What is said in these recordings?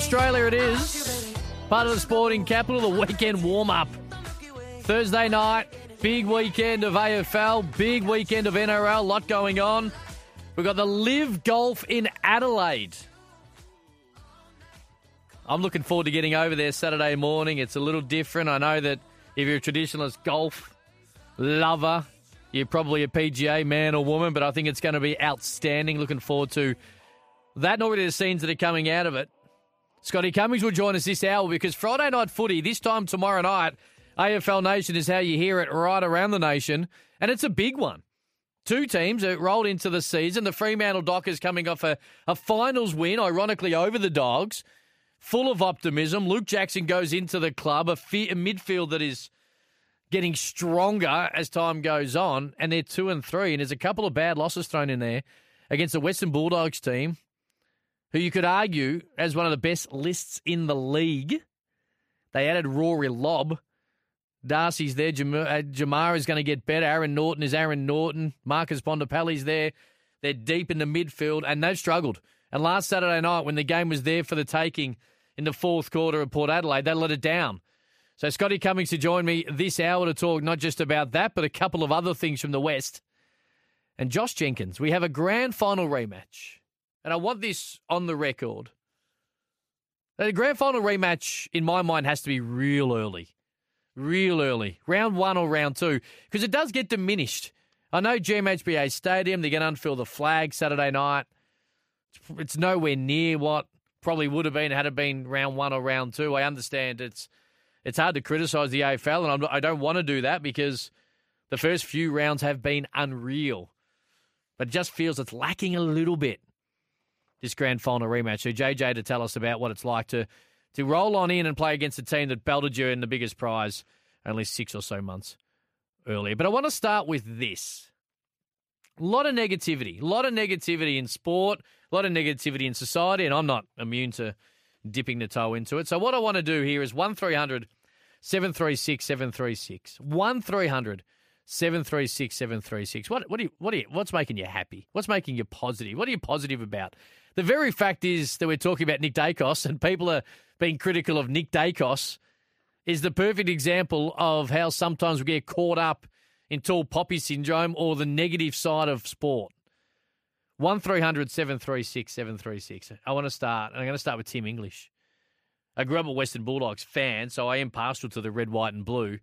Australia it is. Part of the sporting capital, the weekend warm up. Thursday night, big weekend of AFL, big weekend of NRL, lot going on. We've got the Live Golf in Adelaide. I'm looking forward to getting over there Saturday morning. It's a little different. I know that if you're a traditionalist golf lover, you're probably a PGA man or woman, but I think it's going to be outstanding. Looking forward to that and already the scenes that are coming out of it. Scotty Cummings will join us this hour because Friday night footy, this time tomorrow night, AFL Nation is how you hear it right around the nation, and it's a big one. Two teams that rolled into the season. The Fremantle Dockers coming off a, a finals win, ironically, over the Dogs. Full of optimism. Luke Jackson goes into the club, a, fi- a midfield that is getting stronger as time goes on, and they're two and three. And there's a couple of bad losses thrown in there against the Western Bulldogs team who you could argue as one of the best lists in the league. They added Rory Lobb. Darcy's there. uh, Jamarra is going to get better. Aaron Naughton is Aaron Naughton. Marcus Bontempelli's there. They're deep in the midfield, and they've struggled. And last Saturday night, when the game was there for the taking in the fourth quarter of Port Adelaide, they let it down. So Scotty Cummings to join me this hour to talk not just about that, but a couple of other things from the West. And Josh Jenkins, we have a grand final rematch and I want this on the record. The grand final rematch, in my mind, has to be real early. Real early. Round one or round two. Because it does get diminished. I know GMHBA Stadium, they're going to unfurl the flag Saturday night. It's nowhere near what probably would have been had it been round one or round two. I understand it's it's hard to criticise the AFL, and I'm, I do not want to do that because the first few rounds have been unreal. But it just feels it's lacking a little bit this grand final rematch. So JJ to tell us about what it's like to to roll on in and play against a team that belted you in the biggest prize only six or so months earlier. But I want to start with this. A lot of negativity, a lot of negativity in sport, a lot of negativity in society, and I'm not immune to dipping the toe into it. So what I want to do here is 1300 736 736. 1300 736 736. What what do you what do you what's making you happy? What's making you positive? What are you positive about? The very fact is that we're talking about Nick Daicos and people are being critical of Nick Daicos is the perfect example of how sometimes we get caught up in tall poppy syndrome or the negative side of sport. 1300 736 736. I want to start, and I'm going to start with Tim English. I grew up a Western Bulldogs fan, so I am partial to the red, white, and blue.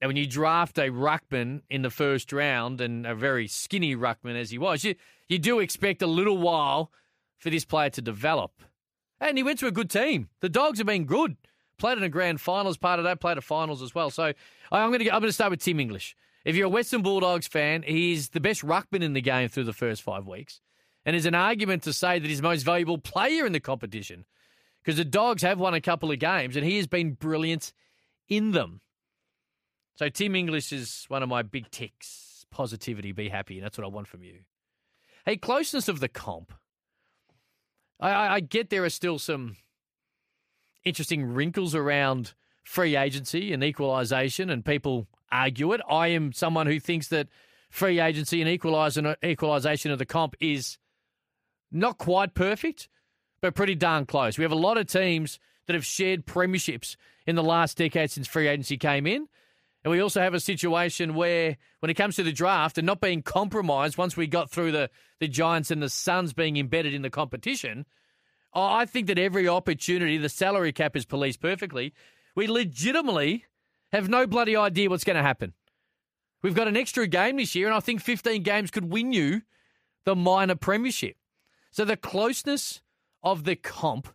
And when you draft a ruckman in the first round, and a very skinny ruckman as he was, you, you do expect a little while for this player to develop. And he went to a good team. The Dogs have been good. Played in a grand final as part of that, played a finals as well. So I'm going to I'm going to start with Tim English. If you're a Western Bulldogs fan, he's the best ruckman in the game through the first five weeks. And there's an argument to say that he's the most valuable player in the competition because the Dogs have won a couple of games and he has been brilliant in them. So Tim English is one of my big ticks. Positivity, be happy. That's what I want from you. Hey, closeness of the comp. I, I, I get there are still some interesting wrinkles around free agency and equalisation, and people argue it. I am someone who thinks that free agency and equalisation of the comp is not quite perfect, but pretty darn close. We have a lot of teams that have shared premierships in the last decade since free agency came in. And we also have a situation where, when it comes to the draft and not being compromised once we got through the, the Giants and the Suns being embedded in the competition, I think that every opportunity, the salary cap is policed perfectly. We legitimately have no bloody idea what's going to happen. We've got an extra game this year, and I think 15 games could win you the minor premiership. So the closeness of the comp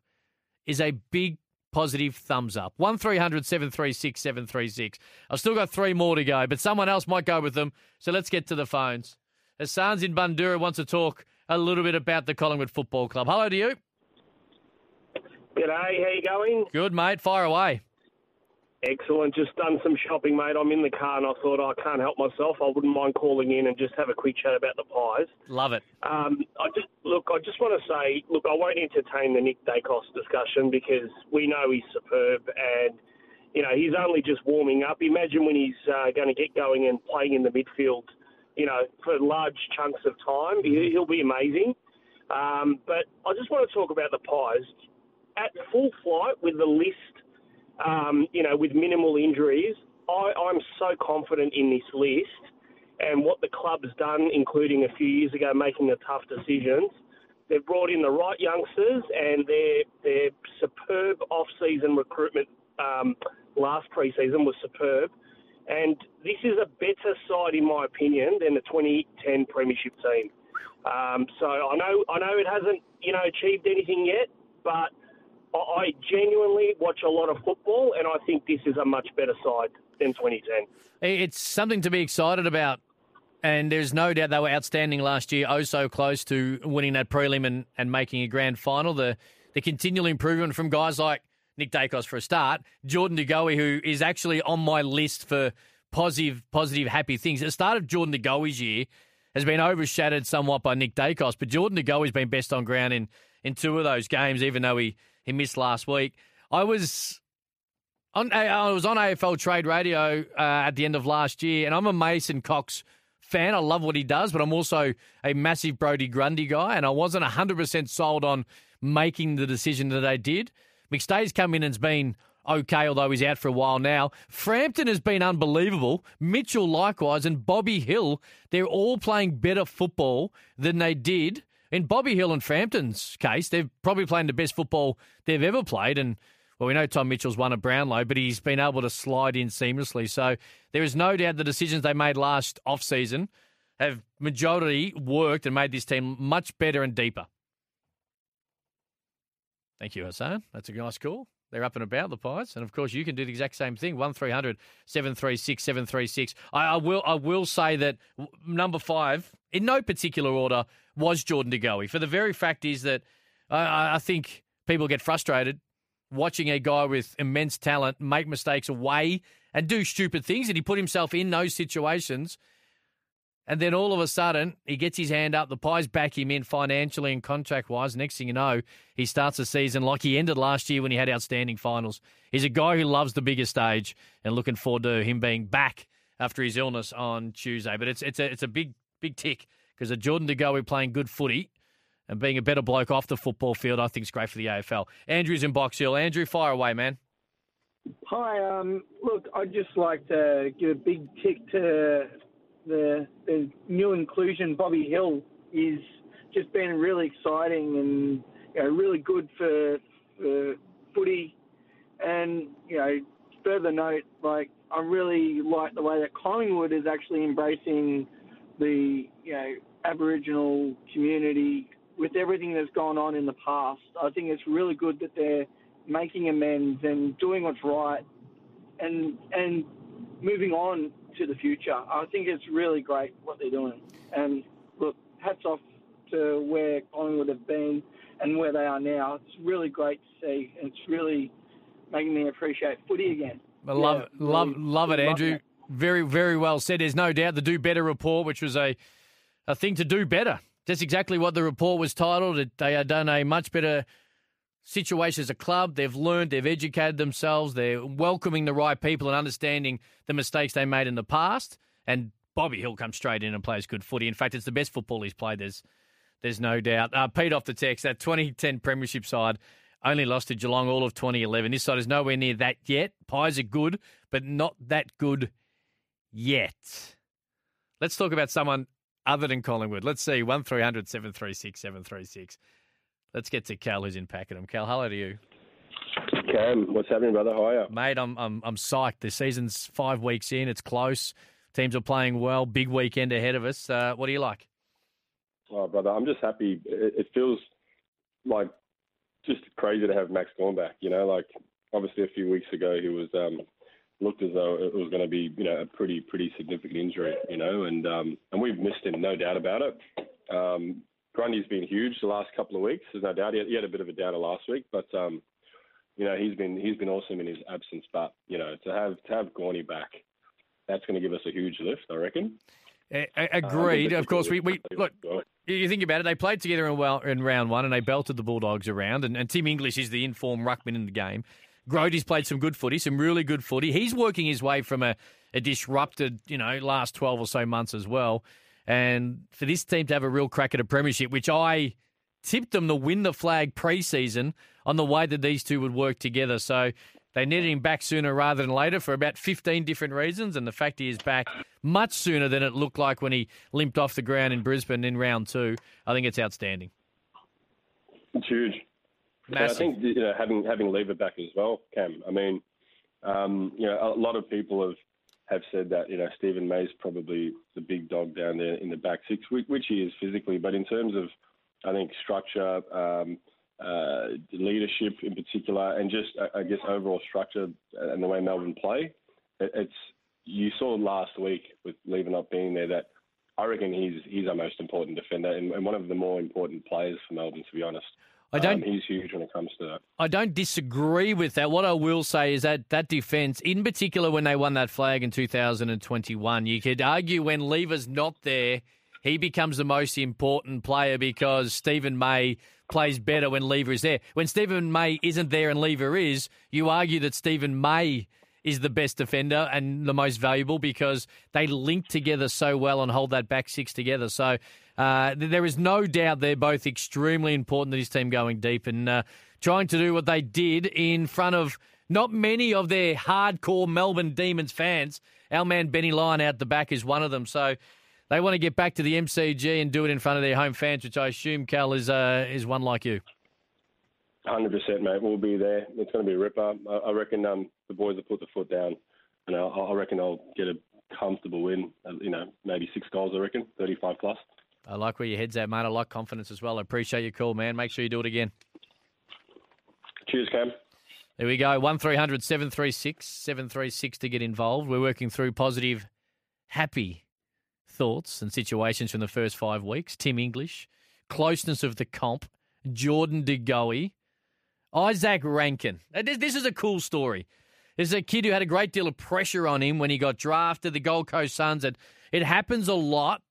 is a big positive thumbs up. 1300 736 736. I've still got three more to go, but someone else might go with them. So let's get to the phones. Hassan's in Bundoora wants to talk a little bit about the Collingwood Football Club. Hello to you. G'day, how you going? Good, mate. Fire away. Excellent. Just done some shopping, mate. I'm in the car and I thought oh, I can't help myself. I wouldn't mind calling in and just have a quick chat about the pies. Love it. Um, I just look. I just want to say, look, I won't entertain the Nick Daicos discussion because we know he's superb and you know he's only just warming up. Imagine when he's uh, going to get going and playing in the midfield, you know, for large chunks of time. He'll be amazing. Um, but I just want to talk about the pies at full flight with the list, um, you know, with minimal injuries, I, I'm so confident in this list and what the club's done, including a few years ago making the tough decisions. They've brought in the right youngsters, and their their superb off-season recruitment um, last pre-season was superb. And this is a better side, in my opinion, than the 2010 Premiership team. Um, so I know I know it hasn't you know achieved anything yet, but I genuinely watch a lot of football, and I think this is a much better side than 2010. It's something to be excited about. And there's no doubt they were outstanding last year, oh so close to winning that prelim and, and making a grand final. The the continual improvement from guys like Nick Daicos for a start, Jordan De Goey, who is actually on my list for positive, positive, happy things. The start of Jordan De Goey's year has been overshadowed somewhat by Nick Daicos, but Jordan De Goey's been best on ground in, in two of those games, even though he, he missed last week. I was on I was on AFL Trade Radio uh, at the end of last year, and I'm a Mason Cox fan. I love what he does, but I'm also a massive Brodie Grundy guy, and I wasn't 100% sold on making the decision that they did. McStay's come in and's been okay, although he's out for a while now. Frampton has been unbelievable. Mitchell likewise, and Bobby Hill. They're all playing better football than they did. In Bobby Hill and Frampton's case, they're probably playing the best football they've ever played, and well, we know Tom Mitchell's won at Brownlow, but he's been able to slide in seamlessly. So there is no doubt the decisions they made last off season have majority worked and made this team much better and deeper. Thank you, Hassan. That's a nice call. They're up and about, the Pies. And of course, you can do the exact same thing 1300 736 736. I, will, I will say that number five, in no particular order, was Jordan De Goey. For the very fact is that I, I think people get frustrated watching a guy with immense talent make mistakes away and do stupid things. And he put himself in those situations. And then all of a sudden, he gets his hand up. The Pies back him in financially and contract wise. Next thing you know, he starts the season like he ended last year when he had outstanding finals. He's a guy who loves the bigger stage and looking forward to him being back after his illness on Tuesday. But it's it's a it's a big big tick because a Jordan De Goey playing good footy and being a better bloke off the football field, I think is great for the AFL. Andrew's in Box Hill. Andrew, fire away, man. Hi. Um, look, I'd just like to give a big tick to the, the new inclusion. Bobby Hill is just been really exciting and you know, really good for, for footy. And you know, further note, like I really like the way that Collingwood is actually embracing the you know Aboriginal community with everything that's gone on in the past, I think it's really good that they're making amends and doing what's right and and moving on to the future. I think it's really great what they're doing. And look, hats off to where Collingwood have been and where they are now. It's really great to see. It's really making me appreciate footy again. I love, yeah, really, love, love it, Andrew. Love very, very well said. There's no doubt the Do Better report, which was a, a thing to do better that's exactly what the report was titled. They have done a much better situation as a club. They've learned, they've educated themselves, they're welcoming the right people and understanding the mistakes they made in the past. And Bobby Hill comes straight in and plays good footy. In fact, it's the best football he's played. There's, there's no doubt. Uh, Pete off the text, that 2010 Premiership side only lost to Geelong all of 2011. This side is nowhere near that yet. Pies are good, but not that good yet. Let's talk about someone other than Collingwood. Let's see, 1300 736 736. Let's get to Cal, who's in Pakenham. Cal, hello to you. Cam, what's happening, brother? How are you? Mate, I'm, I'm, I'm psyched. The season's five weeks in. It's close. Teams are playing well. Big weekend ahead of us. Uh, what do you like? Oh, brother, I'm just happy. It, it feels like just crazy to have Max Gawn back. You know, like obviously a few weeks ago he was um, looked as though it was going to be, you know, a pretty pretty significant injury, you know, and um, and we've missed him, no doubt about it. Um, Grundy's been huge the last couple of weeks. There's no doubt. He had, he had a bit of a doubter last week, but um, you know, he's been he's been awesome in his absence. But you know, to have to have Gawny back, that's going to give us a huge lift, I reckon. agreed. Uh, of course, we, we look. You think about it; they played together in, well, in round one, and they belted the Bulldogs around. And, and Tim English is the informed ruckman in the game. Grundy's played some good footy, some really good footy. He's working his way from a, a disrupted, you know, last 12 or so months as well. And for this team to have a real crack at a premiership, which I tipped them to win the flag preseason on the way that these two would work together. So they needed him back sooner rather than later for about 15 different reasons. And the fact he is back much sooner than it looked like when he limped off the ground in Brisbane in round two, I think it's outstanding. It's huge. I think you know having having Lever back as well, Cam. I mean, um, you know, a lot of people have have said that you know Steven May's probably the big dog down there in the back six, which he is physically, but in terms of I think structure, um, uh, leadership in particular, and just I guess overall structure and the way Melbourne play, it's you saw last week with Lever not being there that I reckon he's he's our most important defender and, and one of the more important players for Melbourne, to be honest. I don't. Um, he's huge when it comes to that. I don't disagree with that. What I will say is that that defence, in particular, when they won that flag in 2021, you could argue when Lever's not there, he becomes the most important player because Steven May plays better when Lever is there. When Steven May isn't there and Lever is, you argue that Steven May is the best defender and the most valuable because they link together so well and hold that back six together. So uh, there is no doubt they're both extremely important to this team going deep and uh, trying to do what they did in front of not many of their hardcore Melbourne Demons fans. Our man Benny Lyon out the back is one of them. So they want to get back to the MCG and do it in front of their home fans, which I assume Cal is uh, is one like you. Hundred percent, mate. We'll be there. It's going to be a ripper. I, I reckon um, the boys will put the foot down, and I, I reckon I'll get a comfortable win. Uh, you know, maybe six goals. I reckon, thirty-five plus. I like where your head's at, mate. I like confidence as well. I appreciate your call, man. Make sure you do it again. Cheers, Cam. There we go. 1300 736 736 to get involved. We're working through positive, happy thoughts and situations from the first five weeks. Tim English, closeness of the comp, Jordan De Goey, Rankin. Uh, Rankine. This is a cool story. There's a kid who had a great deal of pressure on him when he got drafted, the Gold Coast Suns. It, it happens a lot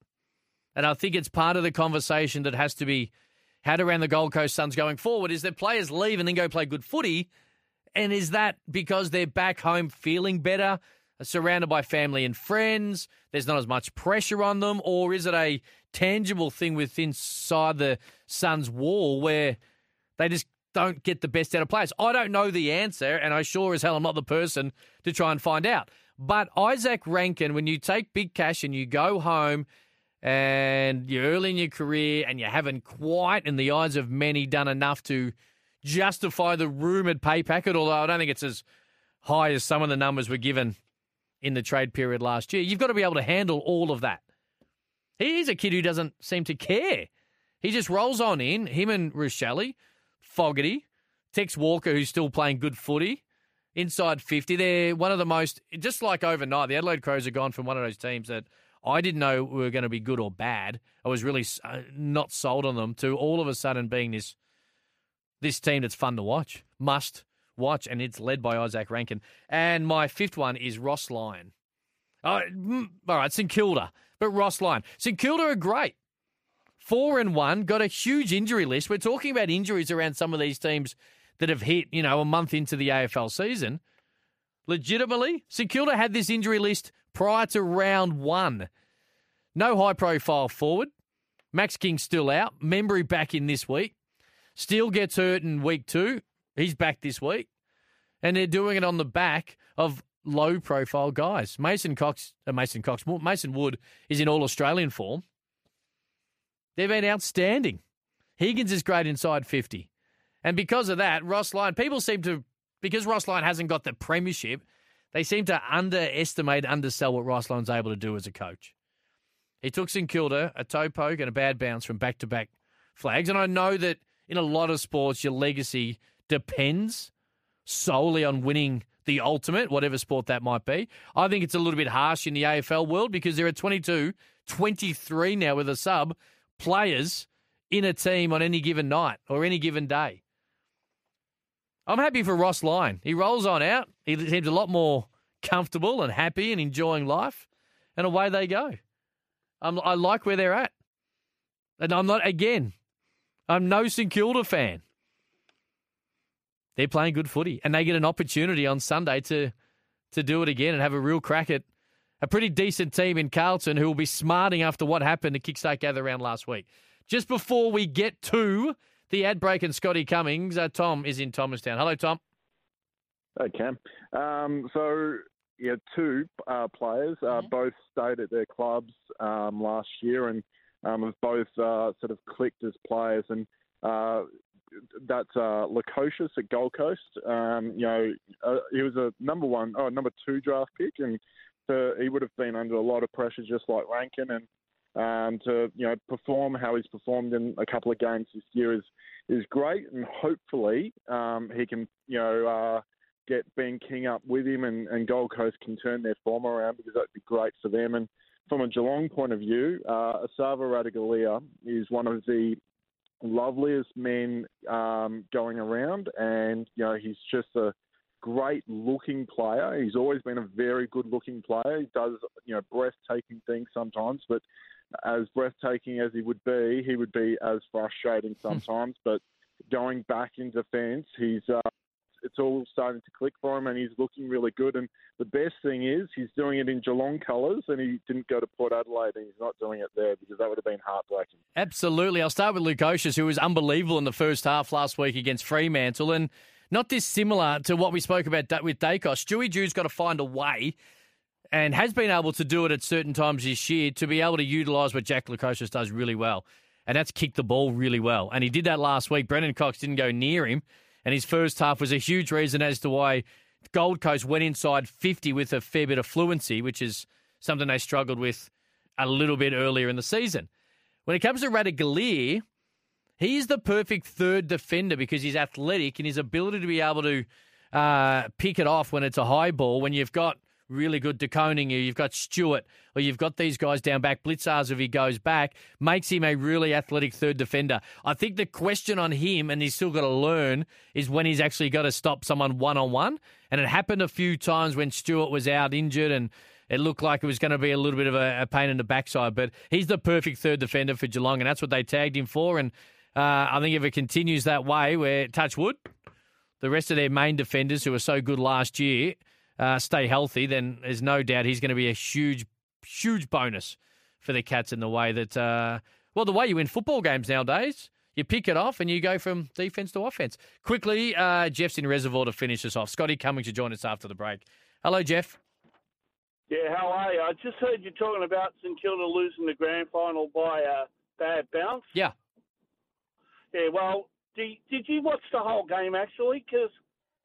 and I think it's part of the conversation that has to be had around the Gold Coast Suns going forward is that players leave and then go play good footy. And is that because they're back home feeling better, uh, surrounded by family and friends? There's not as much pressure on them? Or is it a tangible thing within inside the Suns' wall where they just don't get the best out of players? I don't know the answer, and I sure as hell am not the person to try and find out. But Izak Rankin, when you take big cash and you go home and you're early in your career and you haven't quite, in the eyes of many, done enough to justify the rumoured pay packet, although I don't think it's as high as some of the numbers were given in the trade period last year. You've got to be able to handle all of that. He's a kid who doesn't seem to care. He just rolls on in, him and Rachele, Fogarty, Tex Walker, who's still playing good footy, inside 50. They're one of the most, just like overnight, the Adelaide Crows have gone from one of those teams that – I didn't know were going to be good or bad. I was really uh, not sold on them to all of a sudden being this this team that's fun to watch, must watch, and it's led by Izak Rankin. And my fifth one is Ross Lyon. Uh, all right, St Kilda, but Ross Lyon. St Kilda are great. Four and one, got a huge injury list. We're talking about injuries around some of these teams that have hit, you know, a month into the AFL season. Legitimately, St Kilda had this injury list prior to round one. No high profile forward. Max King still out. Membrey back in this week. Steele gets hurt in week two. He's back this week. And they're doing it on the back of low profile guys. Mason Cox, uh, Mason Cox, Mason Wood is in all Australian form. They've been outstanding. Higgins is great inside 50. And because of that, Ross Lyon, people seem to, because Ross Lyon hasn't got the premiership, they seem to underestimate, undersell what Ross Lyon's able to do as a coach. He took St Kilda a toe poke and a bad bounce from back to back flags. And I know that in a lot of sports, your legacy depends solely on winning the ultimate, whatever sport that might be. I think it's a little bit harsh in the AFL world because there are 22, 23 now with a sub players in a team on any given night or any given day. I'm happy for Ross Lyon. He rolls on out. He seems a lot more comfortable and happy and enjoying life, and away they go. I'm, I like where they're at. And I'm not, again, I'm no St Kilda fan. They're playing good footy, and they get an opportunity on Sunday to to do it again and have a real crack at a pretty decent team in Carlton who will be smarting after what happened to Kickstart Gather Round last week. Just before we get to the ad break and Scotty Cummings, uh, Tom is in Thomastown. Hello, Tom. Hey, Cam. Um, so, yeah, two uh, players uh, mm-hmm. both stayed at their clubs um, last year and um, have both uh, sort of clicked as players. And uh, that's uh, Lukosius at Gold Coast. Um, you know, uh, he was a number one, oh, number two draft pick, and to, he would have been under a lot of pressure, just like Rankin, and um, to you know perform how he's performed in a couple of games this year is is great, and hopefully um, he can you know uh, get Ben King up with him, and, and Gold Coast can turn their form around because that'd be great for them. And from a Geelong point of view, uh, Esava Ratugolea is one of the loveliest men um, going around, and you know he's just a great looking player. He's always been a very good looking player. He does you know breathtaking things sometimes, but as breathtaking as he would be, he would be as frustrating hmm. sometimes. but going back in defence, he's uh, it's all starting to click for him, and he's looking really good. And the best thing is he's doing it in Geelong colours, and he didn't go to Port Adelaide, and he's not doing it there because that would have been heartbreaking. Absolutely. I'll start with Lukosius, who was unbelievable in the first half last week against Fremantle, and not dissimilar to what we spoke about with Daicos. Stewie Dew's got to find a way and has been able to do it at certain times this year to be able to utilise what Jack Lukosius does really well. And that's kick the ball really well. And he did that last week. Brennan Cox didn't go near him. And his first half was a huge reason as to why Gold Coast went inside 50 with a fair bit of fluency, which is something they struggled with a little bit earlier in the season. When it comes to Ratugolea, he is the perfect third defender because he's athletic and his ability to be able to uh, pick it off when it's a high ball, when you've got – really good De Koning you. You've got Stewart, or you've got these guys down back. Blicavs, if he goes back, makes him a really athletic third defender. I think the question on him, and he's still got to learn, is when he's actually got to stop someone one on one. And it happened a few times when Stewart was out injured and it looked like it was going to be a little bit of a, a, pain in the backside. But he's the perfect third defender for Geelong, and that's what they tagged him for. And uh, I think if it continues that way, where touch wood, the rest of their main defenders who were so good last year uh, stay healthy, then there's no doubt he's going to be a huge, huge bonus for the Cats in the way that, uh, well, the way you win football games nowadays. You pick it off and you go from defense to offense. Quickly, uh, Jeff's in reservoir to finish us off. Scotty coming to join us after the break. Hello, Jeff. Yeah, how are you? I just heard you talking about St Kilda losing the grand final by a bad bounce. Yeah. Yeah, well, did, did you watch the whole game actually? Because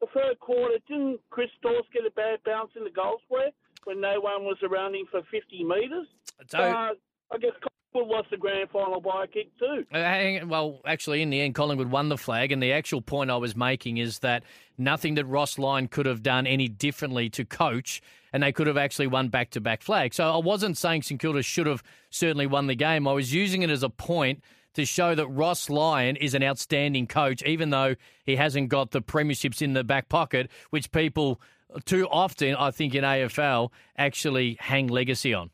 the third quarter, didn't Chris Dawes get a bad bounce in the goal square when no one was around him for 50 metres? So, uh, I guess Collingwood lost the grand final by a kick too. Uh, well, actually, in the end, Collingwood won the flag, and the actual point I was making is that nothing that Ross Lyon could have done any differently to coach, and they could have actually won back-to-back flags. So I wasn't saying St Kilda should have certainly won the game. I was using it as a point – to show that Ross Lyon is an outstanding coach, even though he hasn't got the premierships in the back pocket, which people too often, I think, in AFL actually hang legacy on.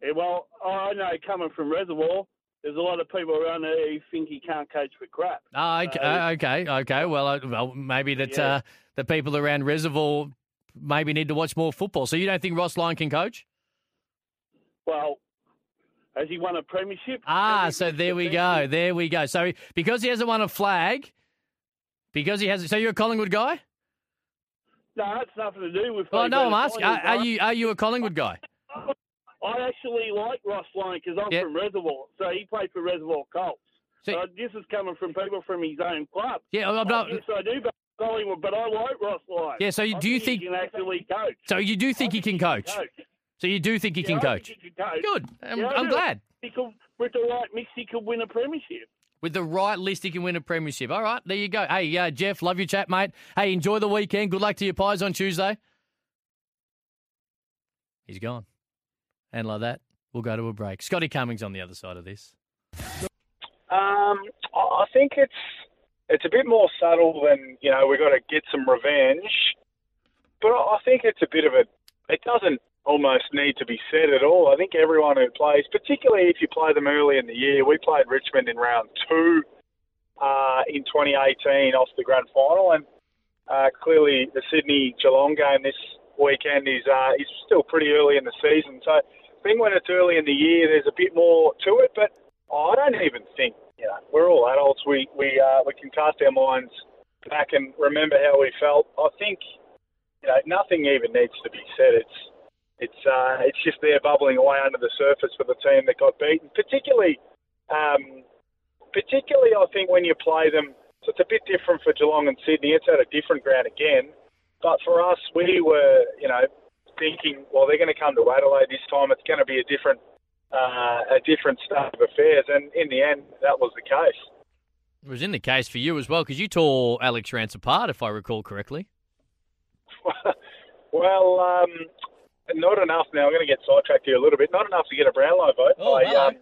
Yeah, well, I know coming from Reservoir, there's a lot of people around there who think he can't coach for crap. Oh, okay, so, okay, okay. Well, uh, well, maybe that yeah. uh, the people around Reservoir maybe need to watch more football. So you don't think Ross Lyon can coach? Well, has he won a premiership? Ah, so there we go. There we go. So because he hasn't won a flag, because he hasn't. So you're a Collingwood guy? No, it's nothing to do with. Well, no, I'm asking. Are, are, you are you a Collingwood guy? I actually like Ross Lyon because I'm yep. from Reservoir, so he played for Reservoir Colts. So, uh, this is coming from people from his own club. Yeah, I'm not. Yes, I do, Collingwood, but I like Ross Lyon. Yeah, so you, do you think, think he can actually coach? So you do think, he, can he, can coach? So you do think he, yeah, can, coach? he can coach? Good. I'm, yeah, I'm glad. He could, with the right mix, he could win a premiership. With the right list, he can win a premiership. All right, there you go. Hey, uh, Jeff, love your chat, mate. Hey, enjoy the weekend. Good luck to your pies on Tuesday. He's gone. And like that, we'll go to a break. Scotty Cummings on the other side of this. Um, I think it's it's a bit more subtle than you know. We've got to get some revenge, but I think it's a bit of a. It doesn't almost need to be said at all. I think everyone who plays, particularly if you play them early in the year, we played Richmond in round two uh, in 2018 off the grand final, and uh, clearly the Sydney Geelong game this weekend is uh, is still pretty early in the season. So I think when it's early in the year, there's a bit more to it. But oh, I don't even think you know we're all adults. We we uh, we can cast our minds back and remember how we felt. I think you know nothing even needs to be said. It's it's uh, it's just there bubbling away under the surface for the team that got beaten. Particularly, um, particularly I think when you play them, so it's a bit different for Geelong and Sydney. It's at a different ground again, but for us, we were you know thinking, well, they're going to come to Adelaide this time. It's going to be a different uh, a different state of affairs, and in the end, that was the case. It was in the case for you as well because you tore Alex Rance apart, if I recall correctly. well, um, not enough. Now I'm going to get sidetracked here a little bit. Not enough to get a Brownlow vote. Oh, I um,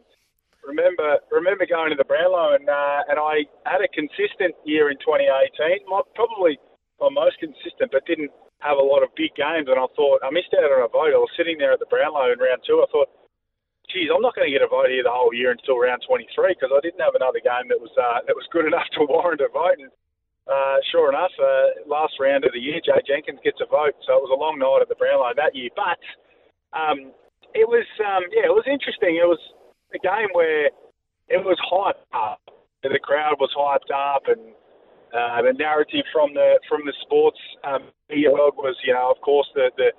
remember remember going to the Brownlow and uh, and I had a consistent year in 2018. My, probably my most consistent, but didn't have a lot of big games. And I thought I missed out on a vote. I was sitting there at the Brownlow in round two. I thought, geez, I'm not going to get a vote here the whole year until round 23 because I didn't have another game that was uh, that was good enough to warrant a vote. And uh, sure enough, uh, last round of the year, Jay Jenkins gets a vote. So it was a long night at the Brownlow that year. But um, it was, um, yeah, it was interesting. It was a game where it was hyped up. The crowd was hyped up, and uh, the narrative from the from the sports um, media world was, you know, of course, the, the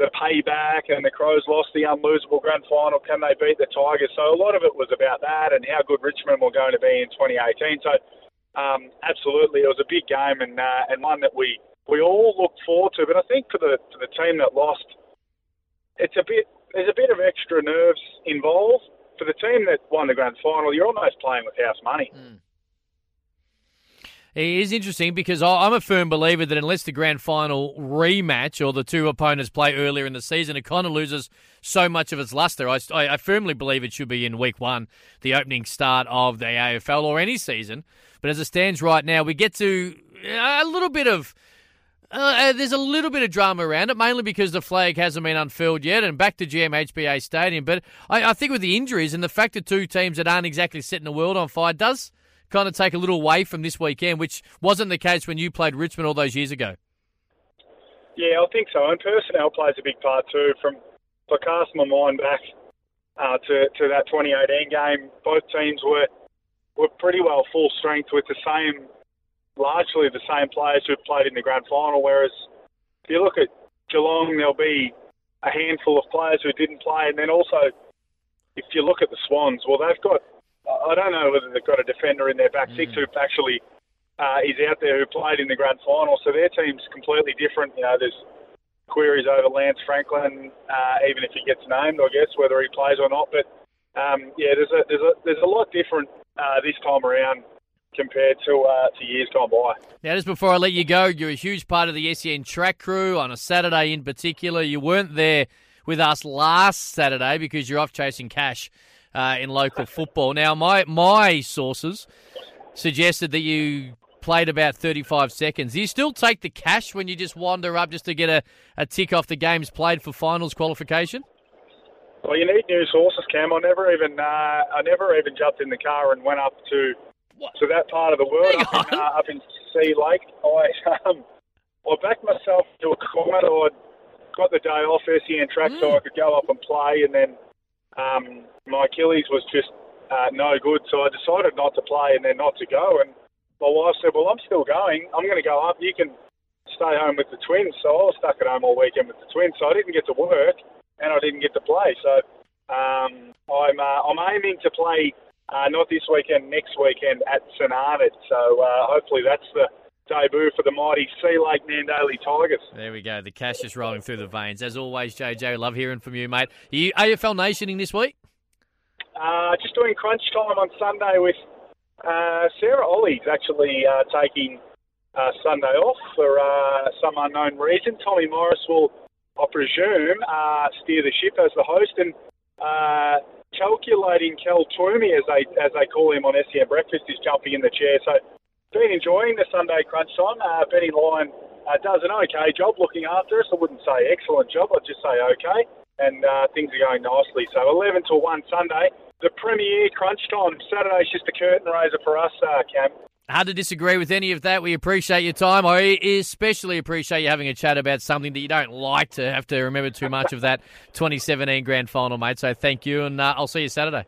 the payback and the Crows lost the unlosable grand final. Can they beat the Tigers? So a lot of it was about that and how good Richmond were going to be in 2018. So um, absolutely, it was a big game and uh, and one that we we all looked forward to. But I think for the for the team that lost, it's a bit there's a bit of extra nerves involved. For the team that won the grand final, you're almost playing with house money. It is interesting because I'm a firm believer that unless the grand final rematch or the two opponents play earlier in the season, it kind of loses so much of its luster. I I firmly believe it should be in week one, the opening start of the AFL or any season. But as it stands right now, we get to a little bit of. Uh, there's a little bit of drama around it, mainly because the flag hasn't been unfurled yet, and back to GMHBA Stadium. But I, I think with the injuries and the fact that two teams that aren't exactly setting the world on fire does kind of take a little away from this weekend, which wasn't the case when you played Richmond all those years ago. Yeah, I think so. And personnel plays a big part too. From I cast my mind back uh, to to that 2018 game, both teams were were pretty well full strength with the same, largely the same players who played in the grand final. Whereas if you look at Geelong, there'll be a handful of players who didn't play, and then also if you look at the Swans, well, they've got I don't know whether they've got a defender in their back six who actually uh, is out there who played in the grand final. So their team's completely different. You know, there's queries over Lance Franklin, uh, even if he gets named, I guess, whether he plays or not. But um, yeah, there's a there's a there's a lot different uh, this time around compared to uh, to years gone by. Now, just before I let you go, you're a huge part of the SEN track crew on a Saturday in particular. You weren't there with us last Saturday because you're off chasing cash uh, in local football. Now, my my sources suggested that you played about 35 seconds. Do you still take the cash when you just wander up just to get a, a tick off the games played for finals qualification? Well, you need new sources, Cam. I never even uh, I never even jumped in the car and went up to What? to that part of the world Hang up in, uh, up in Sea Lake. I um, I backed myself to a corner. I got the day off SEN track so I could go up and play, and then um, my Achilles was just uh, no good, so I decided not to play and then not to go. And my wife said, "Well, I'm still going. I'm going to go up. You can stay home with the twins." So I was stuck at home all weekend with the twins, so I didn't get to work and I didn't get to play. So um, I'm uh, I'm aiming to play uh, not this weekend, next weekend at St. So uh, hopefully that's the debut for the mighty Sea Lake Nandaly Tigers. There we go. The cash is rolling through the veins. As always, JJ, love hearing from you, mate. Are you AFL Nationing this week? Uh, just doing crunch time on Sunday with uh, Sarah Olle's actually uh, taking uh, Sunday off for uh, some unknown reason. Tommy Morris will, I presume, uh, steer the ship as the host and uh, calculating Cal Twomey, as they as they call him on SEN Breakfast, is jumping in the chair. So been enjoying the Sunday crunch time. Uh, Benny Lyon uh, does an okay job looking after us. I wouldn't say excellent job. I'd just say okay. And uh, things are going nicely. So 11 till 1 Sunday. The premier crunch time. Saturday's just a curtain raiser for us, uh, Cam. Hard to disagree with any of that. We appreciate your time. I especially appreciate you having a chat about something that you don't like to have to remember too much of that 2017 grand final, mate. So thank you, and uh, I'll see you Saturday.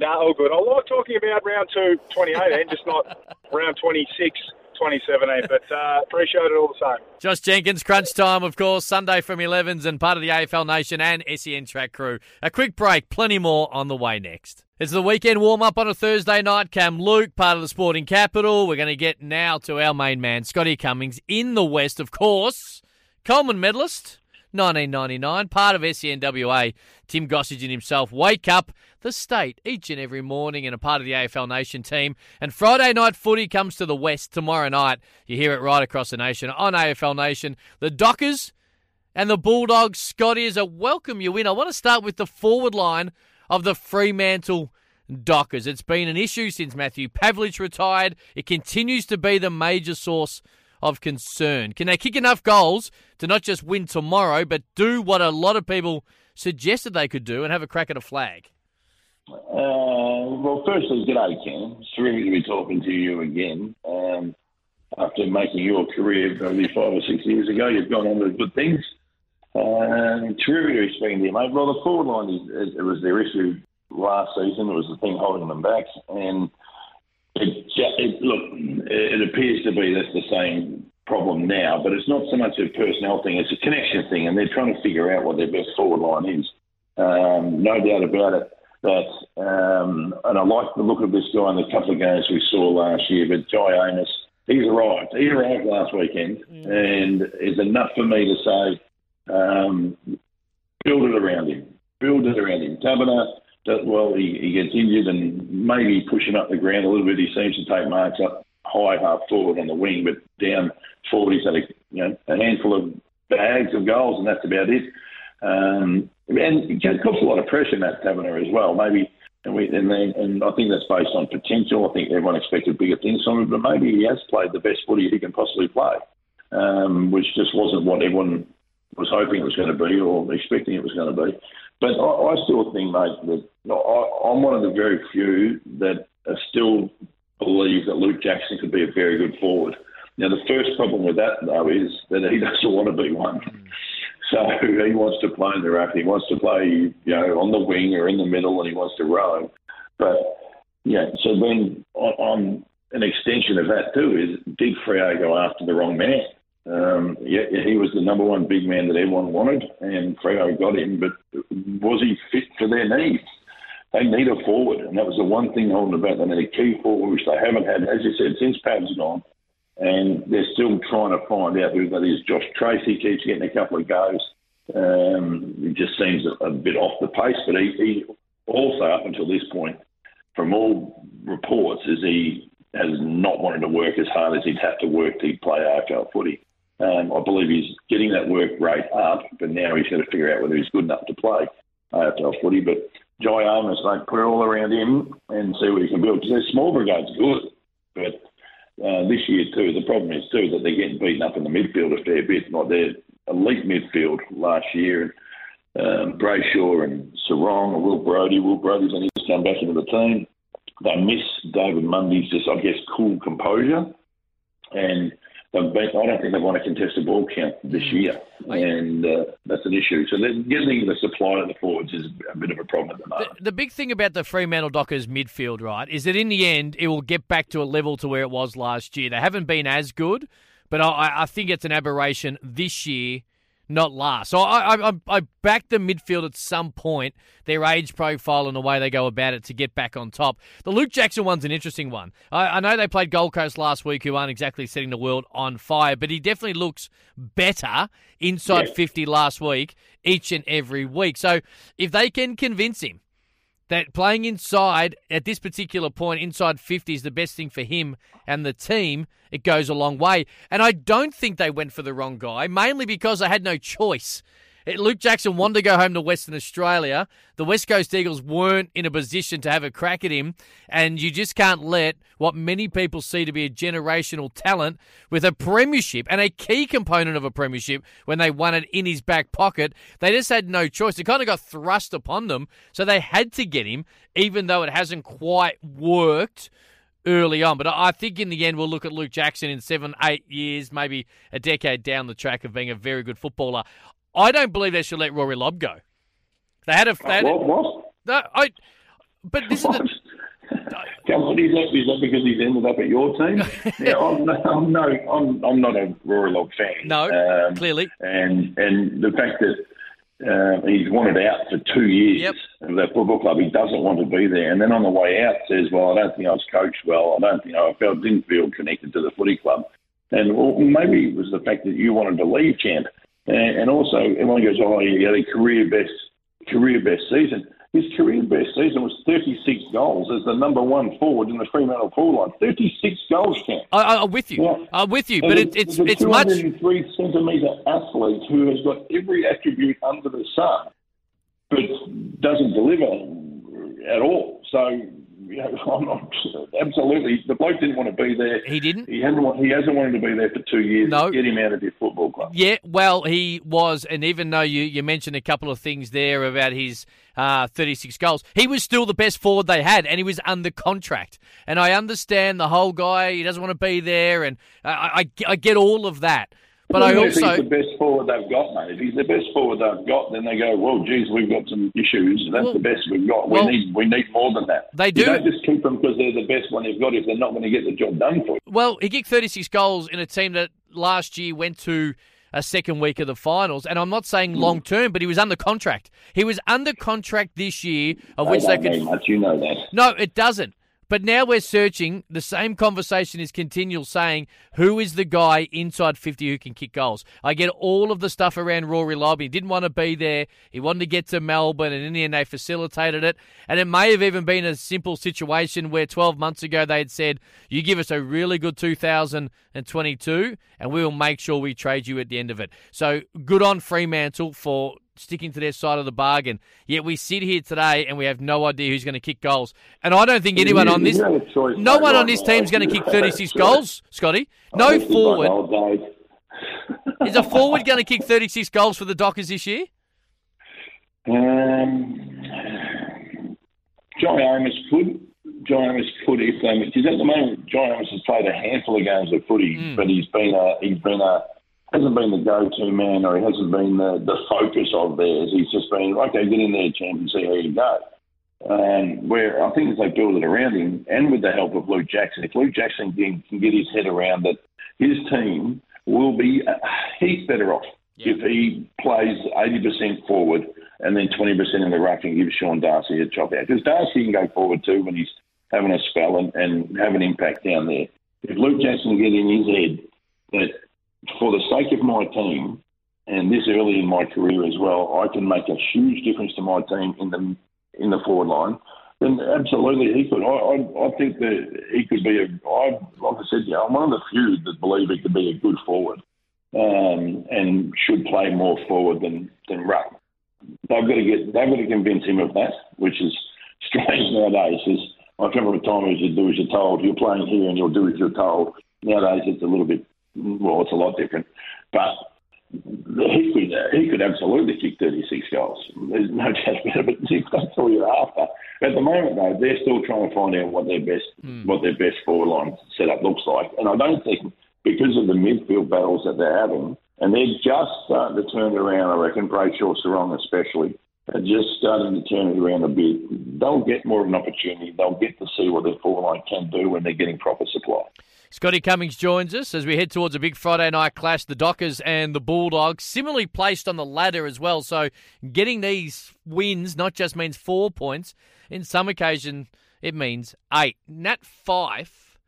No, all good. I like talking about round two, 2018, just not round 26, 2017. But uh, appreciate it all the same. Josh Jenkins, crunch time, of course, Sunday from 11s and part of the AFL Nation and SEN track crew. A quick break, plenty more on the way next. It's the weekend warm up on a Thursday night. Cam Luke, part of the sporting capital. We're going to get now to our main man, Scotty Cummings, in the West, of course. Coleman medalist, 1999, part of SENWA. Tim Gossage and himself wake up the state each and every morning and a part of the AFL Nation team. And Friday night footy comes to the West tomorrow night. You hear it right across the nation on AFL Nation. The Dockers and the Bulldogs, Scotty, is a welcome you in. I want to start with the forward line of the Fremantle Dockers. It's been an issue since Matthew Pavlich retired. It continues to be the major source of concern. Can they kick enough goals to not just win tomorrow, but do what a lot of people suggested they could do and have a crack at a flag? Uh, well, firstly, g'day, Ken. It's terrific to be talking to you again. Um, after making your career probably five or six years ago, you've gone on to good things. Um, terrific to speaking to you, mate. Well, the forward line is, it was their issue last season. It was the thing holding them back, and it, it, look, it appears to be that's the same problem now, but it's not so much a personnel thing; it's a connection thing, and they're trying to figure out what their best forward line is. Um, no doubt about it. That um, and I like the look of this guy in the couple of games we saw last year. But Jye Amiss, he's arrived. He arrived last weekend, mm. and it's enough for me to say, um, build it around him. Build it around him. Taberner, well, he, he gets injured and maybe pushing up the ground a little bit. He seems to take marks up high half forward on the wing, but down forward he's had a, you know, a handful of bags of goals, and that's about it. Um, and it puts a lot of pressure in that Taberner as well. Maybe, and we and, they, and I think that's based on potential. I think everyone expected bigger things from him, but maybe he has played the best footy he can possibly play, um, which just wasn't what everyone was hoping it was going to be or expecting it was going to be. But I, I still think, mate, that I, I'm one of the very few that still believe that Luke Jackson could be a very good forward. Now, the first problem with that, though, is that he doesn't want to be one. So he wants to play in the rack. He wants to play, you know, on the wing or in the middle, and he wants to row. But yeah, so then on, on an extension of that too is did Freo go after the wrong man? Um, yeah, he was the number one big man that everyone wanted, and Freo got him. But was he fit for their needs? They need a forward, and that was the one thing holding about. They need a key forward, which they haven't had, as you said, since Pav's gone. And they're still trying to find out who that is. Josh Treacy keeps getting a couple of goes. Um, it just seems a, a, bit off the pace, but he, he also, up until this point, from all reports, is he has not wanted to work as hard as he'd have to work to play AFL footy. Um, I believe he's getting that work rate up, but now he's got to figure out whether he's good enough to play AFL footy. But Jye Amiss, like, put it all around him and see what he can build. Because their small brigade's good, but uh, this year too, the problem is too that they're getting beaten up in the midfield a fair bit. Like their elite midfield last year, um, Brayshaw and Serong and Will Brodie. Will Brodie's only just come back into the team. They miss David Mundy's just, I guess, cool composure. And they've been, I don't think they want to contest a ball count this mm. year, and uh, that's an issue. So getting the supply of the forwards is a bit of a problem at the moment. The, the, big thing about the Fremantle Dockers midfield, right, is that in the end it will get back to a level to where it was last year. They haven't been as good, but I, I think it's an aberration this year not last. So I, I, I back the midfield at some point, their age profile and the way they go about it to get back on top. The Luke Jackson one's an interesting one. I, I know they played Gold Coast last week, who aren't exactly setting the world on fire, but he definitely looks better inside 50 last week, each and every week. So if they can convince him that playing inside at this particular point, inside 50 is the best thing for him and the team. It goes a long way. And I don't think they went for the wrong guy, mainly because they had no choice. Luke Jackson wanted to go home to Western Australia. The West Coast Eagles weren't in a position to have a crack at him, and you just can't let what many people see to be a generational talent with a premiership and a key component of a premiership when they won it in his back pocket. They just had no choice. It kind of got thrust upon them, so they had to get him, even though it hasn't quite worked early on. But I think in the end, we'll look at Luke Jackson in seven, eight years, maybe a decade down the track of being a very good footballer. I don't believe they should let Rory Lobb go. They had a. They had what? what? No, I. But this is the, on, is that, is that because he's ended up at your team? yeah, I'm, I'm no, I'm, I'm not a Rory Lobb fan. no, Um, clearly. and and the fact that uh, he's wanted out for two years Yep. of that football club, he doesn't want to be there, and then on the way out says, "Well, I don't think I was coached well. I don't think I felt didn't feel connected to the footy club." And well, maybe it was the fact that you wanted to leave, champ, and, and also everyone goes, "Oh, he had a career best career best season." His career best season was 36 goals as the number one forward in the Fremantle forward line. 36 goals, champ. I, I'm with you. Yeah. I'm with you. But the- it, it's the it's much. 203 centimetre athlete who has got every attribute under the sun, but doesn't deliver at all. So, you know, I'm not, absolutely, the bloke didn't want to be there. He didn't. He hasn't. He hasn't wanted to be there for two years. No. Get him out of your football club. Yeah, well, he was, and even though you, you mentioned a couple of things there about his uh, 36 goals, he was still the best forward they had, and he was under contract. And I understand the whole guy; he doesn't want to be there, and I, I, I get all of that. But I If also, he's the best forward they've got, mate. If he's the best forward they've got, then they go, "Well, geez, we've got some issues. That's Well- the best we've got. well, we need we need more than that." They You do. don't just keep them because they're the best one they've got if they're not going to get the job done for you. well, he kicked 36 goals in a team that last year went to a second week of the finals. And I'm not saying Hmm. long term, but he was under contract. He was under contract this year, of They which they could much, you know that. No, it doesn't. But now we're searching. The same conversation is continual, saying who is the guy inside fifty who can kick goals. I get all of the stuff around Rory Lobb. He didn't want to be there. He wanted to get to Melbourne, and in the end, they facilitated it. And it may have even been a simple situation where twelve months ago they had said, "You give us a really good 2022, and we will make sure we trade you at the end of it." So good on Fremantle for sticking to their side of the bargain. Yet we sit here today and we have no idea who's going to kick goals. And I don't think anyone You- on this, choice, no one on this now. team's going to kick 36 goals, Scotty. No forward. by old days. Is a forward going to kick 36 goals for the Dockers this year? Um, Jye Amiss could. Jye Amiss could if they. Because at the moment, Jye Amiss has played a handful of games of footy, Mm. but he's been a he's been a hasn't been the go-to man, or he hasn't been the, the focus of theirs. He's just been okay, get in there, champ, and see how you go. And where I think if they build it around him, and with the help of Luke Jackson, if Luke Jackson can, can get his head around that, his team will be uh, a heap better off Yeah. if he plays 80% forward and then 20% in the ruck and gives Sean Darcy a chop out. Because Darcy can go forward too when he's having a spell and, and have an impact down there. If Luke Jackson can get in his head that for the sake of my team and this early in my career as well, I can make a huge difference to my team in the in the forward line. Then absolutely he could. I, I, I think that he could be a. I like I said, yeah, I'm one of the few that believe he could be a good forward um, and should play more forward than than ruck. They've got to get. They've got to convince him of that, which is strange nowadays. Is I from a time as you do as you're told. You're playing here and you'll do as you're told. Nowadays it's a little bit. Well, it's a lot different, but he could he could absolutely kick 36 goals. There's no doubt about it. But that's all you're after. At the moment, though, they're still trying to find out what their best hmm. what their best forward line setup looks like. And I don't think because of the midfield battles that they're having, and they're just starting to turn it around. I reckon Brayshaw, Serong especially, are just starting to turn it around a bit. They'll get more of an opportunity. They'll get to see what their forward line can do when they're getting proper supply. Scotty Cummings joins us as we head towards a big Friday night clash. The Dockers and the Bulldogs, similarly placed on the ladder as well. So getting these wins not just means four points. In some occasion, it means eight. Nat Fyfe.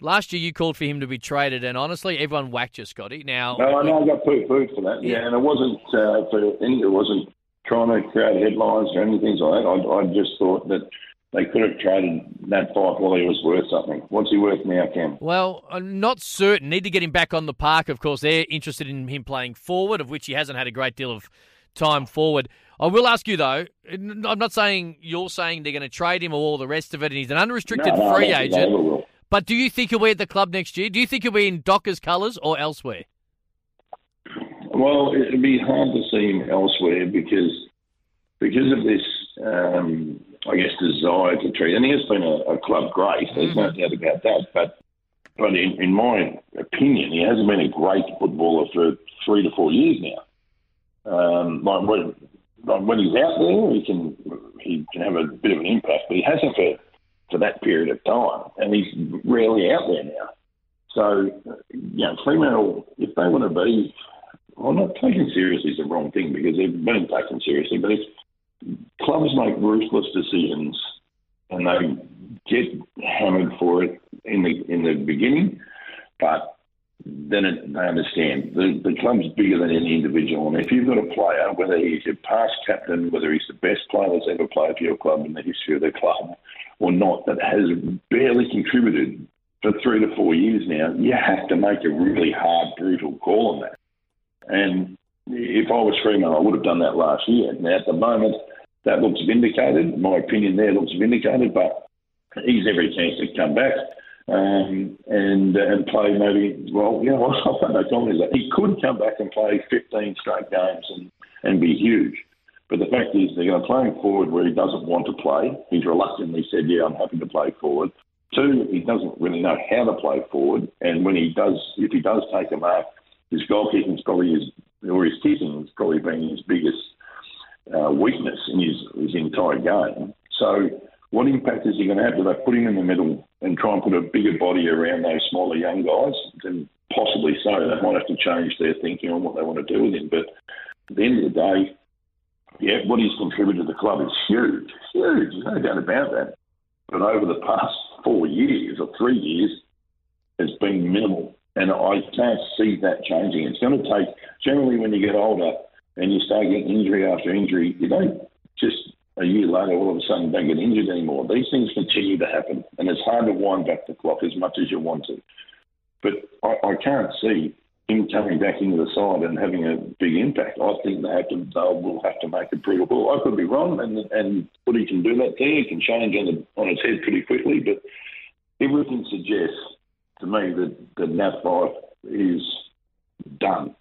Last year, you called for him to be traded, and honestly, everyone whacked you, Scotty. Now, No, I know I got poo poo for that. Yeah, and it wasn't uh, for any. It wasn't trying to create headlines or anything like that. I, I just thought that they could have traded Nat Fyfe while he was worth something. What's he worth now, Cam? Well, I'm not certain. Need to get him back on the park. Of course, they're interested in him playing forward, of which he hasn't had a great deal of time forward. I will ask you though. I'm not saying you're saying they're going to trade him or all the rest of it, and he's an unrestricted No, no, free I don't think they agent. But do you think he'll be at the club next year? Do you think he'll be in Dockers colours or elsewhere? Well, it'd be hard to see him elsewhere because because of this, um, I guess, desire to trade. And he has been a, a club great. There's no doubt about that. But but in, in my opinion, he hasn't been a great footballer for three to four years now. Um, like what, like, when he's out there, he can he can have a bit of an impact, but he hasn't for for that period of time, and he's rarely out there now. So, you know, Fremantle, if they want to be, well, not taken seriously is the wrong thing because they've been taken seriously, but if clubs make ruthless decisions and they get hammered for it in the in the beginning, but then it, they understand the the club's bigger than any individual, and if you've got a player, whether he's your past captain, whether he's the best player that's ever played for your club in the history of the club, or not, that has barely contributed for three to four years now, you have to make a really hard, brutal call on that. And if I was Freeman, I would have done that last year. Now, at the moment, that looks vindicated. My opinion there looks vindicated, but he's every chance to come back um, and and play maybe. Well, you know, I've got no that he could come back and play 15 straight games and and be huge. But the fact is, they're going to play him forward where he doesn't want to play. He's reluctantly said, "Yeah, I'm happy to play forward." Two, he doesn't really know how to play forward, and when he does, if he does take a mark, his goal kicking is probably his, or his kicking has probably been his biggest uh, weakness in his, his entire game. So, what impact is he going to have? Do they put him in the middle and try and put a bigger body around those smaller young guys? Then possibly so. They might have to change their thinking on what they want to do with him. But at the end of the day, yeah, what he's contributed to the club is huge, huge. There's no doubt about that. But over the past four years or three years, it's been minimal. And I can't see that changing. It's going to take, generally, when you get older and you start getting injury after injury, you don't just a year later all of a sudden don't get injured anymore. These things continue to happen. And it's hard to wind back the clock as much as you want to. But I, I can't see him coming back into the side and having a big impact. I think they have to they will have to make a brutal call. I could be wrong, and and Footy can do that there. It can change on the, on its head pretty quickly, but everything suggests to me that that Nat is done.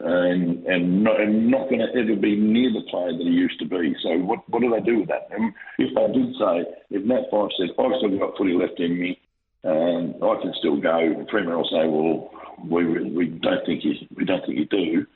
And and not, and not going to ever be near the player that he used to be. So what what do they do with that? And if they did say, if Nat Fyfe said, I've still got footy left in me, um, I can still go. Premier will say, well, we we don't think you we don't think you do.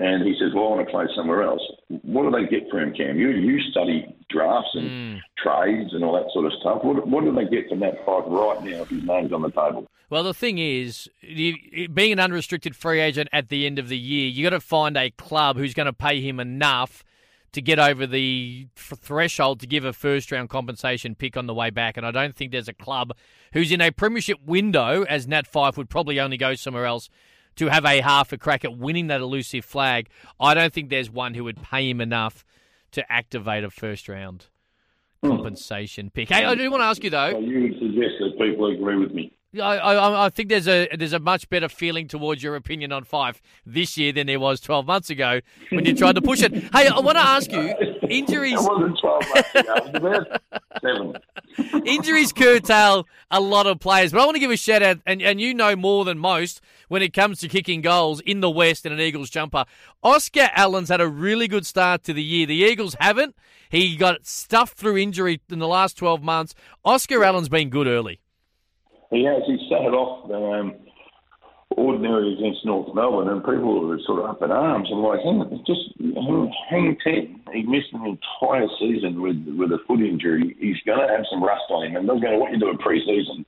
And he says, well, I want to play somewhere else. What do they get for him, Cam? You you study drafts and Mm. trades and all that sort of stuff. What what do they get from Nat Fyfe right now if his name's on the table? Well, the thing is, you, being an unrestricted free agent at the end of the year, you got to find a club who's going to pay him enough to get over the threshold to give a first round compensation pick on the way back. And I don't think there's a club who's in a premiership window, as Nat Fyfe would probably only go somewhere else to have a half a crack at winning that elusive flag. I don't think there's one who would pay him enough to activate a first round hmm. compensation pick. Hey, I do want to ask you though. So you would suggest that people agree with me. I, I, I think there's a there's a much better feeling towards your opinion on Fyfe this year than there was 12 months ago when you tried to push it. Hey, I want to ask you, injuries It wasn't 12 months ago. It was about seven. injuries curtail a lot of players, but I want to give a shout out, and, and you know more than most when it comes to kicking goals in the West in an Eagles jumper. Oscar Allen's had a really good start to the year. The Eagles haven't. He got stuffed through injury in the last 12 months. Oscar Allen's been good early. He has. He started off um, ordinary against North Melbourne, and people were sort of up in arms. I'm like, hang, just hang, hang ten. He missed an entire season with with a foot injury. He's going to have some rust on him, and doesn't matter what you do in pre-season,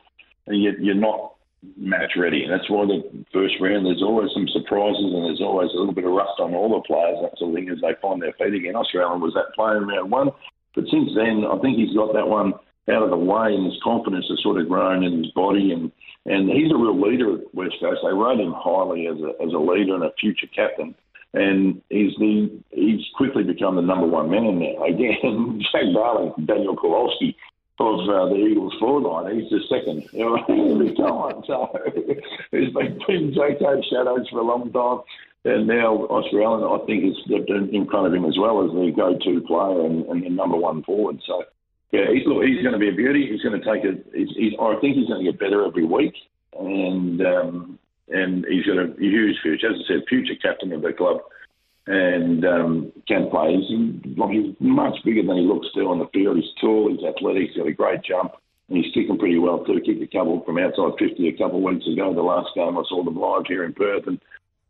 and you, you're not match ready. And that's why the first round there's always some surprises, and there's always a little bit of rust on all the players. That sort of thing as they find their feet again. Allen was that player in round one, but since then I think he's got that one out of the way, and his confidence has sort of grown in his body, and and he's a real leader at West Coast. They rate him highly as a as a leader and a future captain. And he's the he's quickly become the number one man now. Again, Jack Darling, Daniel Kowalski of uh, the Eagles forward line. He's the second every time. So he's been in JK shadows for a long time. And now Oscar Allen, I think, is stepped in, in front of him as well as the go-to player and, and the number one forward. So yeah, he's look, he's going to be a beauty. He's going to take a. He's, he's, I think he's going to get better every week, and um, and he's got a huge future. As I said, future captain of the club, and um, can play. He's, well, he's much bigger than he looks still on the field. He's tall. He's athletic. He's got a great jump, and he's kicking pretty well too. Kicked a couple from outside fifty a couple of weeks ago. The last game I saw them live here in Perth, and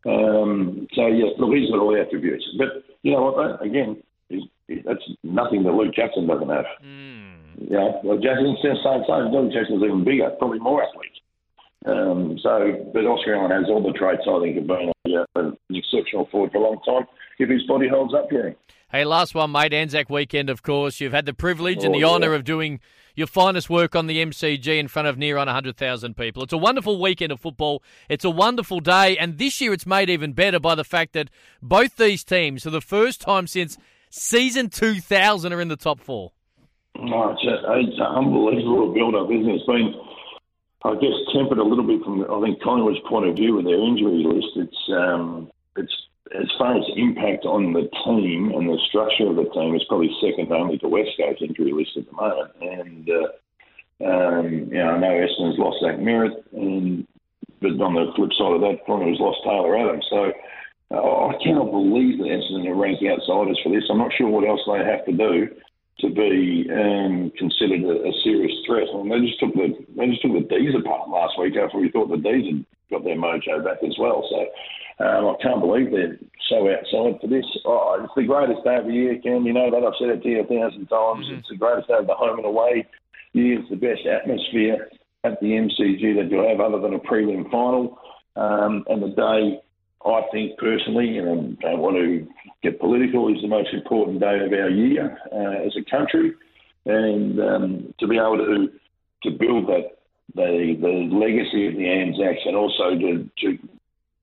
Um, so yeah, look, he's got all the attributes. But you know what? Though? Again, he's, he, that's nothing that Luke Jackson doesn't have. Mm. Yeah, well, Jackson's the same same. Luke Jackson's even bigger, probably more athlete. Um, so, but Oscar Allen has all the traits I think of being a, an exceptional forward for a long time if his body holds up for him. Hey, last one, mate. Anzac weekend, of course. You've had the privilege Oh, and the yeah. honour of doing your finest work on the MCG in front of near on 100,000 people. It's a wonderful weekend of football. It's a wonderful day. And this year it's made even better by the fact that both these teams, for the first time since season 2000, are in the top four. No, it's, a, it's an unbelievable build-up, isn't it? It's been, I guess, tempered a little bit from, I think, Collingwood's point of view with their injury list. It's, um, it's as far as impact on the team and the structure of the team, it's probably second only to West Coast injury list at the moment. And, uh, um, you know, I know Essendon's lost Zach Merrett, and, but on the flip side of that, Collingwood's lost Taylor Adams. So uh, I cannot believe that Essendon are ranked outsiders for this. I'm not sure what else they have to do to be um, considered a, a serious threat. I mean, they just took the they just took the D's apart last week after we thought the D's had got their mojo back as well. So um, I can't believe they're so outside for this. Oh, it's the greatest day of the year, Ken. You know that I've said it to you a thousand times. It's the greatest day of the home and away year. It's the best atmosphere at the MCG that you'll have other than a prelim final. Um, and the day I think personally, and I don't want to get political, is the most important day of our year uh, as a country, and um, to be able to to build that the the legacy of the Anzacs, and also to to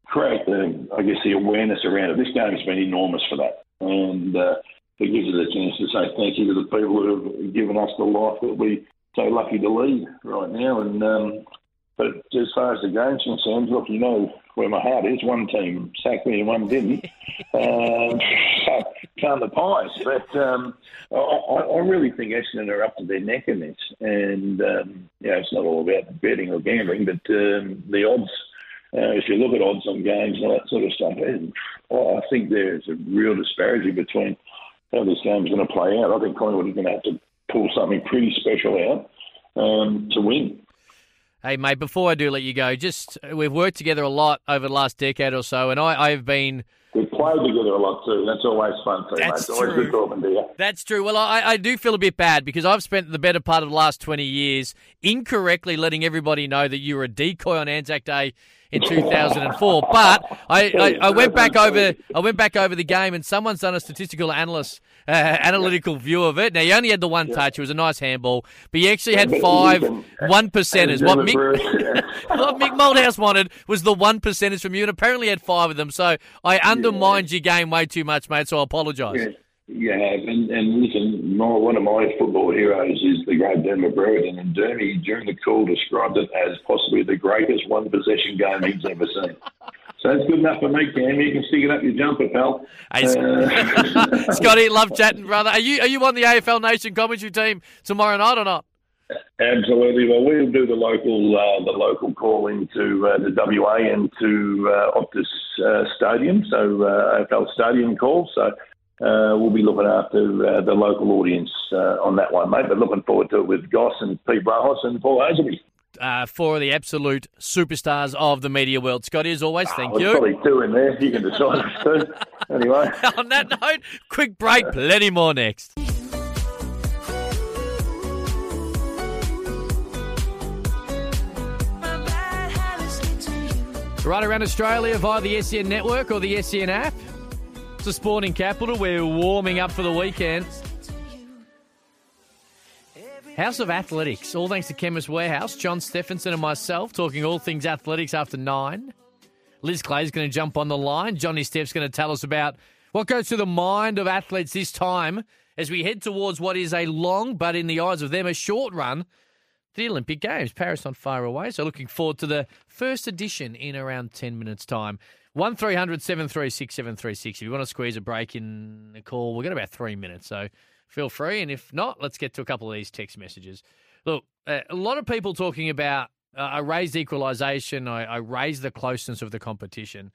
create the I guess the awareness around it. This game has been enormous for that, and uh, it gives us a chance to say thank you to the people who have given us the life that we so lucky to lead right now, and. Um, but as far as the game's concerned, look, you know where my heart is. One team sacked me and one didn't. um, calm the pies. But um, I, I really think Essendon are up to their neck in this. And, um, you know, it's not all about betting or gambling, but um, the odds, uh, if you look at odds on games and all that sort of stuff, and, oh, I think there's a real disparity between how this game's going to play out. I think Collingwood is going to have to pull something pretty special out um, to win. Hey, mate, before I do let you go, just uh, we've worked together a lot over the last decade or so, and I, I've been. We've played together a lot too. That's always fun too, mate. That's always true. good talking to you. That's true. Well, I, I do feel a bit bad because I've spent the better part of the last 20 years incorrectly letting everybody know that you were a decoy on Anzac Day in 2004. But I, I, I went back over I went back over the game and someone's done a statistical analyst uh, analytical view of it. Now you only had the one touch. It was a nice handball, but you actually had five one percenters. What Mick what Mick Malthouse wanted was the one percenters from you, and apparently had five of them. So I undermined your game way too much, mate. So I apologise. Yeah, you have. And, and listen, my, one of my football heroes is the great Dermott Brereton. And Dermy, during the call, described it as possibly the greatest one possession game he's ever seen. So that's good enough for me, Cam. You can stick it up your jumper, pal. Hey, Uh, Scotty, love chatting, brother. Are you are you on the AFL Nation commentary team tomorrow night or not? Absolutely. Well, we'll do the local uh, the local call into uh, the WA and to uh, Optus uh, Stadium, so uh, AFL Stadium call. So uh, we'll be looking after uh, the local audience uh, on that one, mate. But looking forward to it with Goss and Pete Brahos and Paul Hasleby. Uh, four of the absolute superstars of the media world. Scotty, as always, thank There's you. probably two in there. You can decide two. Anyway. On that note, quick break. Plenty more next. Right around Australia via the SEN network or the SEN app. The sporting capital. We're warming up for the weekend. House of Athletics, all thanks to Chemist Warehouse. John Stephenson and myself talking all things athletics after nine. Liz Clay's going to jump on the line. Johnny Steph's going to tell us about what goes through the mind of athletes this time as we head towards what is a long, but in the eyes of them, a short run the Olympic Games. Paris not far away, so looking forward to the first edition in around 10 minutes' time. 1300 736 736. If you want to squeeze a break in the call, we've got about three minutes, so feel free. And if not, let's get to a couple of these text messages. Look, a lot of people talking about uh, I raised equalisation, I, I raised the closeness of the competition.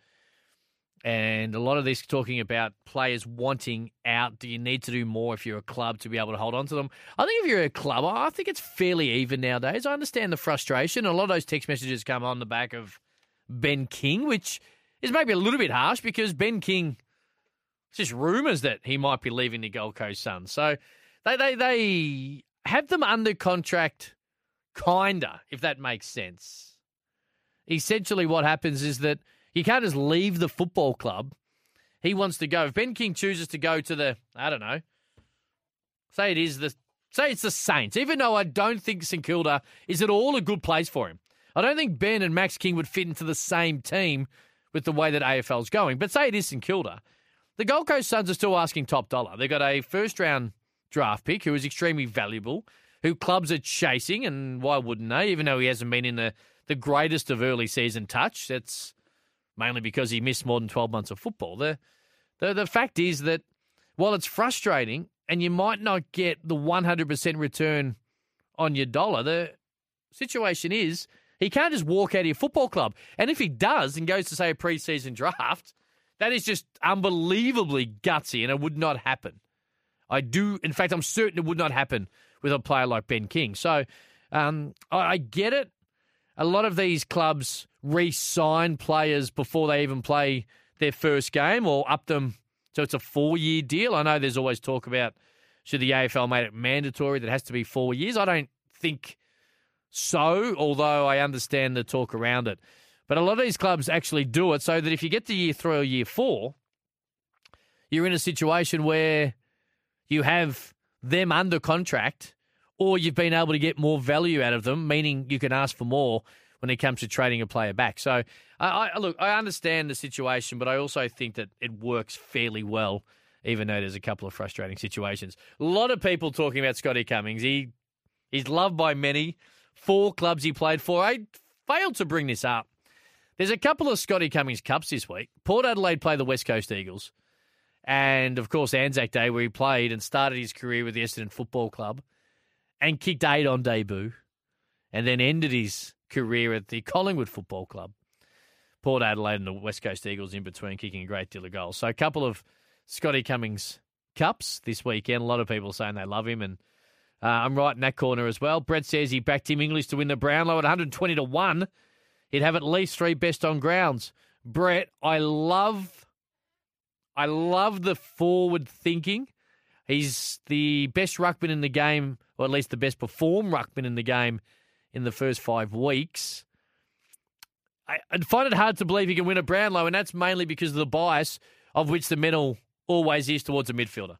And a lot of this talking about players wanting out. Do you need to do more if you're a club to be able to hold on to them? I think if you're a club, I think it's fairly even nowadays. I understand the frustration. A lot of those text messages come on the back of Ben King, which is maybe a little bit harsh because Ben King, it's just rumours that he might be leaving the Gold Coast Suns. So they, they, they have them under contract, kinda, if that makes sense. Essentially, what happens is that you can't just leave the football club. He wants to go. If Ben King chooses to go to the, I don't know, say it is the, say it's the Saints, even though I don't think St Kilda is at all a good place for him. I don't think Ben and Max King would fit into the same team with the way that AFL's going. But say it is St Kilda. The Gold Coast Suns are still asking top dollar. They've got a first round draft pick who is extremely valuable, who clubs are chasing, and why wouldn't they? Even though he hasn't been in the, the greatest of early season touch, that's mainly because he missed more than 12 months of football. The, the, the fact is that while it's frustrating and you might not get the 100% return on your dollar, the situation is he can't just walk out of your football club. And if he does and goes to, say, a preseason draft, that is just unbelievably gutsy and it would not happen. I do, in fact, I'm certain it would not happen with a player like Ben King. So um, I, I get it. A lot of these clubs re sign players before they even play their first game or up them so it's a four year deal. I know there's always talk about should the AFL make it mandatory that it has to be four years. I don't think so, although I understand the talk around it. But a lot of these clubs actually do it so that if you get to year three or year four, you're in a situation where you have them under contract or you've been able to get more value out of them, meaning you can ask for more when it comes to trading a player back. So, I, I, look, I understand the situation, but I also think that it works fairly well, even though there's a couple of frustrating situations. A lot of people talking about Scotty Cummings. He he's loved by many. Four clubs he played for. I failed to bring this up. There's a couple of Scotty Cummings Cups this week. Port Adelaide play the West Coast Eagles. And, of course, Anzac Day, where he played and started his career with the Essendon Football Club and kicked eight on debut and then ended his career at the Collingwood Football Club. Port Adelaide and the West Coast Eagles in between, kicking a great deal of goals. So a couple of Scotty Cummings Cups this weekend. A lot of people saying they love him and – uh, I'm right in that corner as well. Brett says he backed Tim English to win the Brownlow at 120 to 1. He'd have at least three best on grounds. Brett, I love I love the forward thinking. He's the best ruckman in the game, or at least the best performed ruckman in the game in the first five weeks. I, I find it hard to believe he can win a Brownlow, and that's mainly because of the bias of which the medal always is towards a midfielder.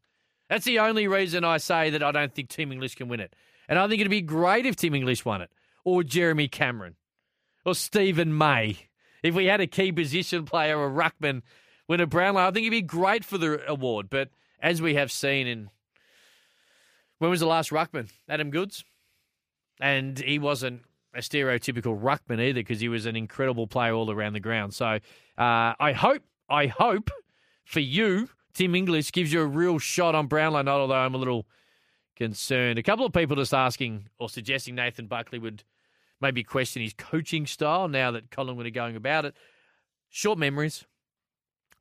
That's the only reason I say that I don't think Tim English can win it. And I think it'd be great if Tim English won it, or Jeremy Cameron, or Steven May. If we had a key position player, a ruckman, win a Brownlow, I think it'd be great for the award. But as we have seen in when was the last ruckman? Adam Goodes, and he wasn't a stereotypical ruckman either because he was an incredible player all around the ground. So uh, I hope, I hope for you Tim English gives you a real shot on Brownlow not although I'm a little concerned. A couple of people just asking or suggesting Nathan Buckley would maybe question his coaching style now that Collingwood are going about it. Short memories.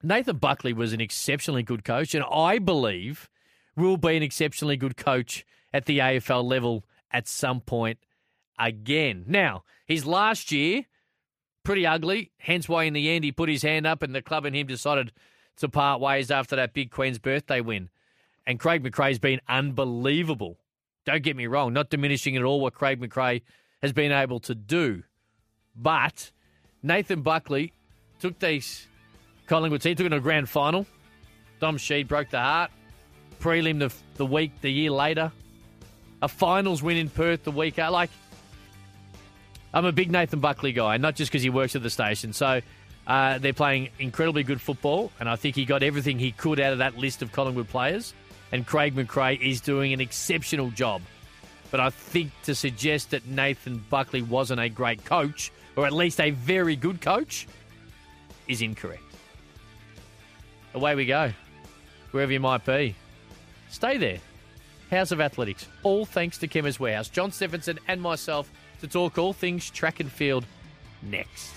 Nathan Buckley was an exceptionally good coach, and I believe will be an exceptionally good coach at the AFL level at some point again. Now, his last year, pretty ugly, hence why in the end he put his hand up and the club and him decided to part ways after that big Queen's birthday win. And Craig McRae's been unbelievable. Don't get me wrong, not diminishing at all what Craig McRae has been able to do. But Nathan Buckley took these Collingwood team, took it to a grand final. Dom Sheed broke the heart. Prelim the, the week, the year later. A finals win in Perth the week. Like, I'm a big Nathan Buckley guy, not just because he works at the station. So uh, they're playing incredibly good football, and I think he got everything he could out of that list of Collingwood players. And Craig McRae is doing an exceptional job. But I think to suggest that Nathan Buckley wasn't a great coach, or at least a very good coach, is incorrect. Away we go. Wherever you might be, stay there. House of Athletics. All thanks to Chemist Warehouse. John Stephenson and myself to talk all things track and field next.